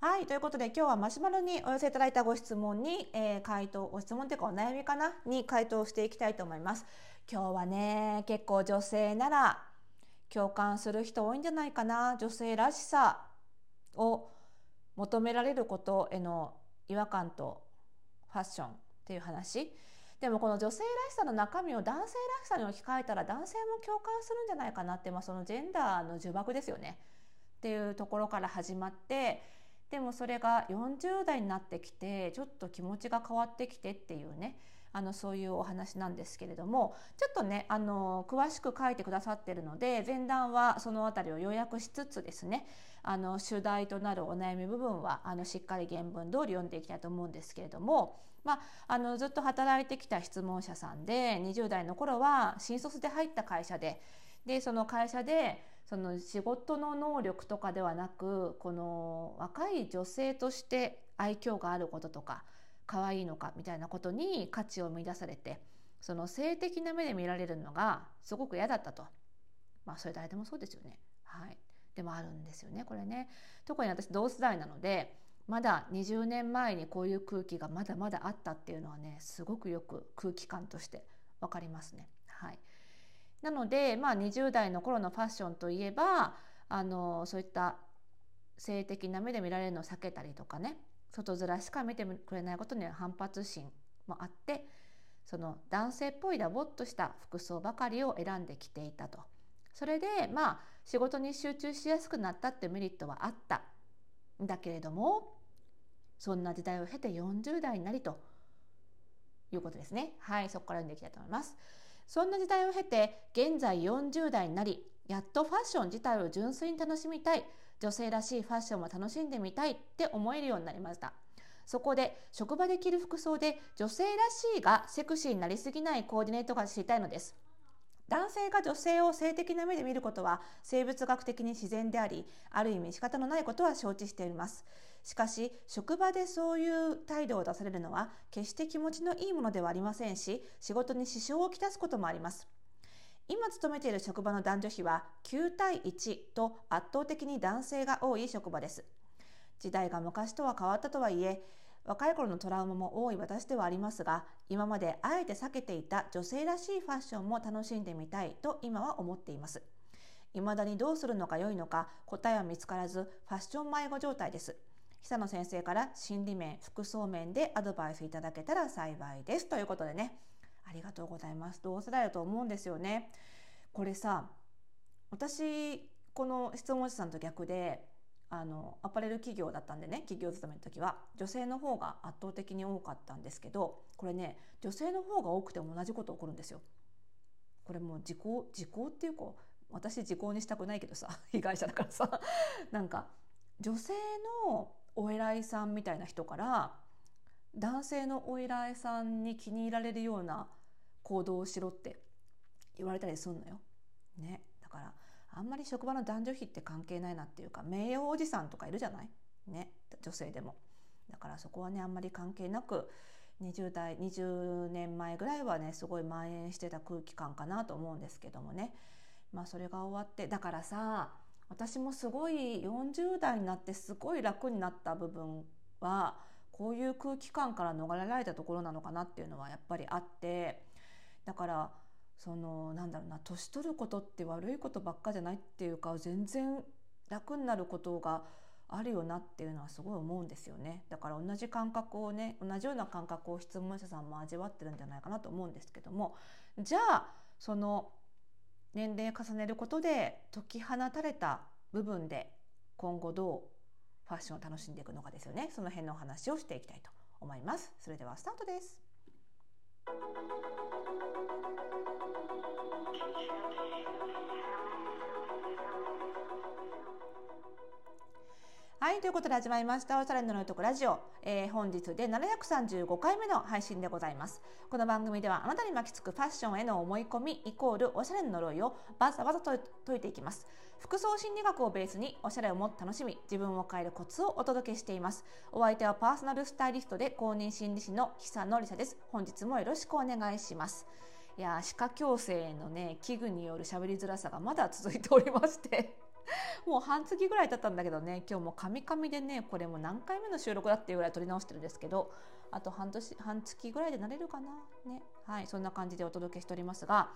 はいということで今日はマシュマロにお寄せいただいたご質問に、えー、回答ご質問というかお悩みかなに回答していきたいと思います。今日はね結構女性なら共感する人多いんじゃないかな女性らしさを求められることへの違和感とファッションっていう話。でもこの女性らしさの中身を男性らしさに置き換えたら男性も共感するんじゃないかなって、まあ、そのジェンダーの呪縛ですよね。っていうところから始まってでもそれが40代になってきてちょっと気持ちが変わってきてっていうねあのそういうお話なんですけれどもちょっとねあの詳しく書いてくださってるので前段はその辺りを要約しつつですねあの主題となるお悩み部分はあのしっかり原文通り読んでいきたいと思うんですけれども、まあ、あのずっと働いてきた質問者さんで20代の頃は新卒で入った会社ででその会社でその仕事の能力とかではなくこの若い女性として愛嬌があることとか可愛いのかみたいなことに価値を見出されてその性的な目で見られるのがすごく嫌だったと。まあそれ誰でもそうですよね。はい。でもあるんですよねこれね。特に私同世代なのでまだ20年前にこういう空気がまだまだあったっていうのはねすごくよく空気感として分かりますね。はい。なので、まあ、20代の頃のファッションといえばあのそういった性的な目で見られるのを避けたりとかね外面しか見てくれないことには反発心もあってその男性っぽいダボっとした服装ばかりを選んできていたと。それでまあ仕事に集中しやすくなったってメリットはあったんだけれどもそんな時代を経て40代になりということですね。はい、そこから読んでいきたいと思います。そんな時代を経て現在40代になりやっとファッション自体を純粋に楽しみたい女性らしいファッションを楽しんでみたいって思えるようになりました。そこで職場で着る服装で女性らしいがセクシーになりすぎないコーディネートが知りたいのです。男性が女性を性的な目で見ることは生物学的に自然でありある意味仕方のないことは承知しています。しかし職場でそういう態度を出されるのは決して気持ちのいいものではありませんし仕事に支障をきたすこともあります。今勤めている職場の男女比は9対1と圧倒的に男性が多い職場です。時代が昔とは変わったとはいえ若い頃のトラウマも多い私ではありますが今まであえて避けていた女性らしいファッションも楽しんでみたいと今は思っています。未だにどうするのか良いのか答えは見つからずファッション迷子状態です。久野先生から心理面服装面でアドバイスいただけたら幸いです。ということでね。ありがとうございます。同世代だと思うんですよね。これさ私この質問者さんと逆であのアパレル企業だったんでね企業勤めの時は女性の方が圧倒的に多かったんですけどこれね女性の方が多くても同じこと起こるんですよ。これもう時効時効っていうか私時効にしたくないけどさ 被害者だからさなんか女性のお偉いさんみたいな人から男性のお偉いさんに気に入られるような行動をしろって言われたりすんのよ。ね、だからあんまり職場の男女比って関係ないなっていうか名誉おじさんとかいるじゃない？ね女性でも。だからそこはねあんまり関係なく20代20年前ぐらいはねすごい蔓延してた空気感かなと思うんですけどもねまあそれが終わってだからさ私もすごい40代になってすごい楽になった部分はこういう空気感から逃れられたところなのかなっていうのはやっぱりあってだからそのなんだろうな年取ることって悪いことばっかじゃないっていうか全然楽になることがあるよなっていうのはすごい思うんですよね。だから同じ感覚をね同じような感覚を質問者さんも味わってるんじゃないかなと思うんですけどもじゃあその年齢重ねることで解き放たれた部分で今後どうファッションを楽しんでいくのかですよね。その辺のお話をしていきたいと思います。それではスタートです。Thank you. はい、ということで始まりました。おしゃれののとこラジオ、えー、本日で735回目の配信でございます。この番組ではあなたに巻きつくファッションへの思い込みイコールおしゃれの呪いをバサバサと解いていきます。服装心理学をベースにおしゃれをもっと楽しみ、自分を変えるコツをお届けしています。お相手はパーソナルスタイリストで公認心理師の久野里沙です。本日もよろしくお願いします。いや歯科矯正のね器具による喋りづらさがまだ続いておりまして もう半月ぐらい経ったんだけどね今日もカミカミでねこれも何回目の収録だっていうぐらい撮り直してるんですけどあと半年半月ぐらいでなれるかなね。はいそんな感じでお届けしておりますが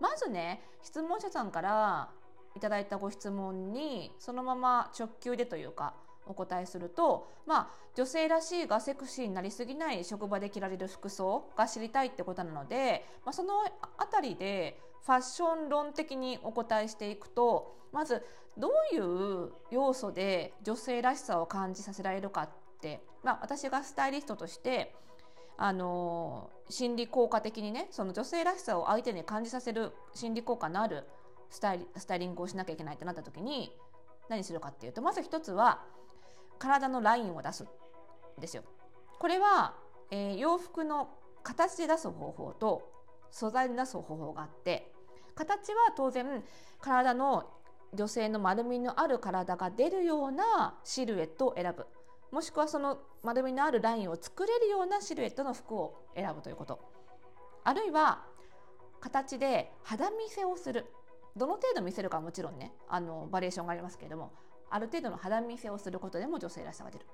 まずね質問者さんからいただいたご質問にそのまま直球でというかお答えするとまあ女性らしいがセクシーになりすぎない職場で着られる服装が知りたいってことなので、まあ、その辺りでファッション論的にお答えしていくとまずどういう要素で女性らしさを感じさせられるかって、まあ、私がスタイリストとしてあの心理効果的にねその女性らしさを相手に感じさせる心理効果のあるスタイリスタイリングをしなきゃいけないってなった時に何するかっていうとまず一つは体のラインを出すんですよ。これは、えー、洋服の形で出す方法と素材で出す方法があって形は当然体の女性の丸みのある体が出るようなシルエットを選ぶ。もしくはその丸みのあるラインを作れるようなシルエットの服を選ぶということ。あるいは形で肌見せをするどの程度見せるかはもちろんねあのバリエーションがありますけれどもある程度の肌見せをすることでも女性らしさが出る。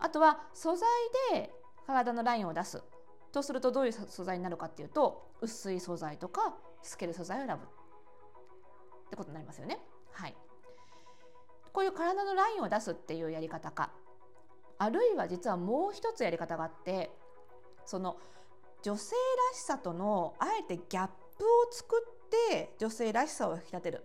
あとは素材で体のラインを出す。とするとどういう素材になるかっていうと薄い素材とか透ける素材を選ぶ。ってことになりますよね。はい、こういう体のラインを出すっていうやり方か。あるいは実はもう一つやり方があってその女性らしさとのあえてギャップを作って女性らしさを引き立てる。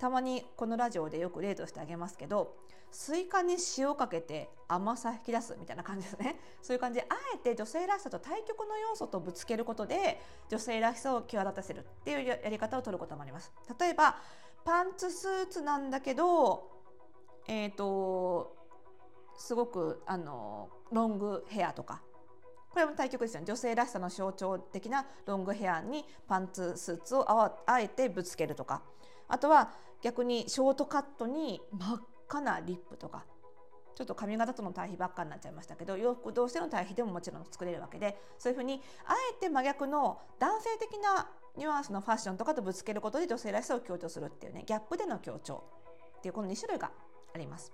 たまにこのラジオでよく例としてあげますけどスイカに塩かけて甘さ引き出すみたいな感じですね。そういう感じ。であえて女性らしさと対極の要素とぶつけることで女性らしさを際立たせるっていうやり方を取ることもあります。例えばパンツスーツなんだけどえっ、ー、とすごくあのロングヘアとか。これも対極ですよね。女性らしさの象徴的なロングヘアにパンツスーツをあえてぶつけるとか。あとは逆にショートカットに真っ赤なリップとかちょっと髪型との対比ばっかになっちゃいましたけど洋服同士の対比でももちろん作れるわけでそういうふうにあえて真逆の男性的なニュアンスのファッションとかとぶつけることで女性らしさを強調するっていうねギャップでの強調っていうこの2種類があります。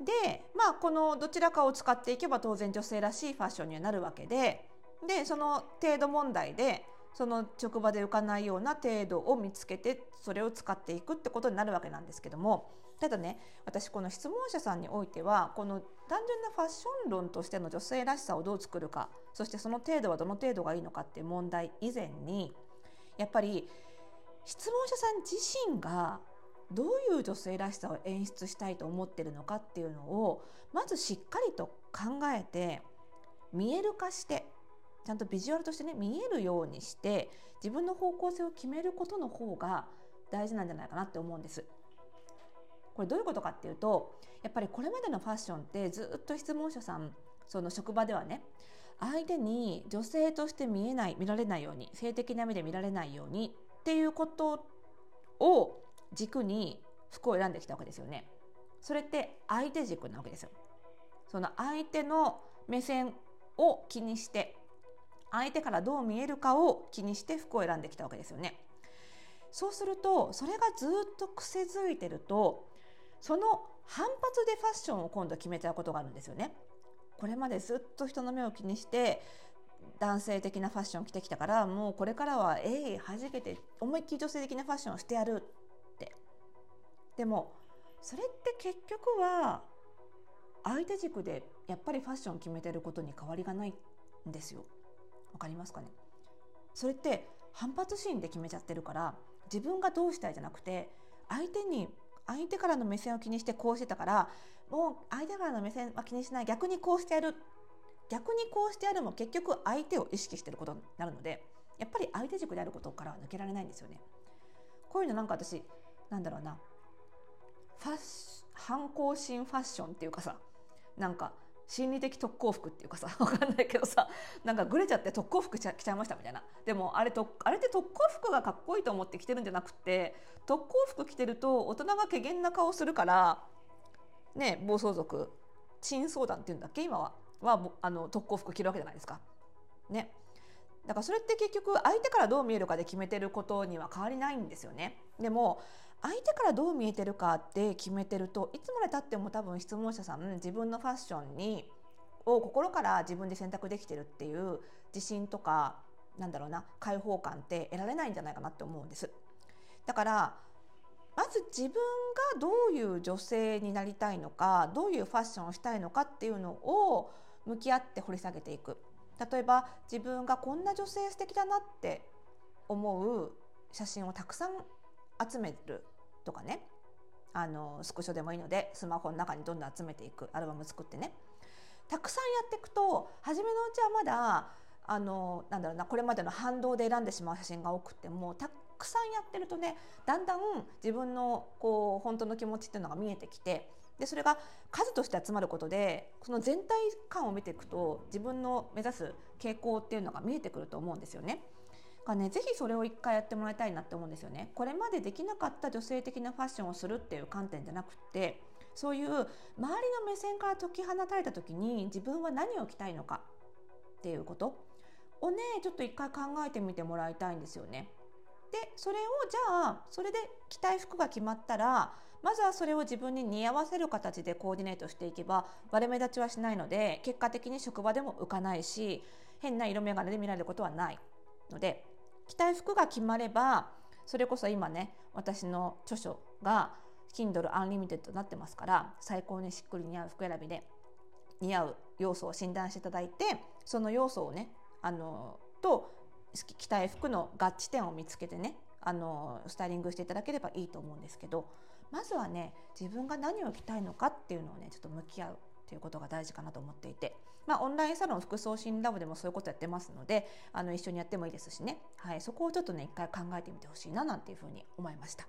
でまあこのどちらかを使っていけば当然女性らしいファッションにはなるわけででその程度問題でその職場で浮かないような程度を見つけてそれを使っていくってことになるわけなんですけどもただね私この質問者さんにおいてはこの単純なファッション論としての女性らしさをどう作るかそしてその程度はどの程度がいいのかっていう問題以前にやっぱり質問者さん自身がどういう女性らしさを演出したいと思ってるのかっていうのをまずしっかりと考えて見える化してちゃんとビジュアルとしてね見えるようにして自分の方向性を決めることの方が大事なんじゃないかなって思うんです。これどういうことかっていうとやっぱりこれまでのファッションってずっと質問者さんその職場ではね相手に女性として見えない見られないように性的な目で見られないようにっていうことを軸に服を選んできたわけですよね。それって相手軸なわけですよ。その相手の目線を気にして相手からどう見えるかを気にして服を選んできたわけですよね。そうするとそれがずっと癖づいてるとその反発でファッションを今度決めちゃうことがあるんですよね。これまでずっと人の目を気にして男性的なファッションを着てきたからもうこれからはえいはじけて思いっきり女性的なファッションをしてやるってでもそれって結局は相手軸でやっぱりファッションを決めてることに変わりがないんですよ。わかりますかね？それって反発心で決めちゃってるから自分がどうしたいじゃなくて相手に相手からの目線を気にしてこうしてたからもう相手からの目線は気にしない。逆にこうしてやる。逆にこうしてやるも結局相手を意識してることになるのでやっぱり相手軸であることからは抜けられないんですよね。こういうのなんか私なんだろうな。ファッ反抗心ファッションっていうかさなんか心理的特攻服っていうかさ 分かんないけどさなんかグレちゃって特攻服着ちゃいましたみたいなでもあれとあれって特攻服がかっこいいと思って着てるんじゃなくて特攻服着てると大人が怪げな顔するからね暴走族珍相談っていうんだっけ今ははあの特攻服着るわけじゃないですか。ねだからそれって結局相手からどう見えるかで決めてることには変わりないんですよね。でも相手からどう見えてるかって決めてるといつまでたっても多分質問者さん自分のファッションにを心から自分で選択できてるっていう自信とかなんだろうな解放感って得られないんじゃないかなって思うんです。だからまず自分がどういう女性になりたいのかどういうファッションをしたいのかっていうのを向き合って掘り下げていく例えば自分がこんな女性素敵だなって思う写真をたくさん集めるとかね。あのスクショでもいいのでスマホの中にどんどん集めていく。アルバム作ってね。たくさんやっていくと初めのうちはまだあのなんだろうなこれまでの反動で選んでしまう写真が多くてもたくさんやってるとねだんだん自分のこう本当の気持ちっていうのが見えてきてでそれが数として集まることでその全体感を見ていくと自分の目指す傾向っていうのが見えてくると思うんですよね。がね、ぜひそれを一回やってもらいたいなって思うんですよね。これまでできなかった女性的なファッションをするっていう観点じゃなくてそういう周りの目線から解き放たれた時に自分は何を着たいのかっていうことをねちょっと一回考えてみてもらいたいんですよね。でそれをじゃあそれで着たい服が決まったらまずはそれを自分に似合わせる形でコーディネートしていけば割れ目立ちはしないので結果的に職場でも浮かないし変な色眼鏡で見られることはないので着たい服が決まればそれこそ今ね私の著書が Kindle Unlimited となってますから最高にしっくり似合う服選びで似合う要素を診断していただいてその要素をねあのと着たい服の合致点を見つけてねあのスタイリングしていただければいいと思うんですけどまずはね自分が何を着たいのかっていうのをねちょっと向き合うということが大事かなと思っていて、まあ、オンラインサロン服装診ラボでもそういうことやってますのであの一緒にやってもいいですしね、はい、そこをちょっとね一回考えてみてほしいななんていうふうに思いました。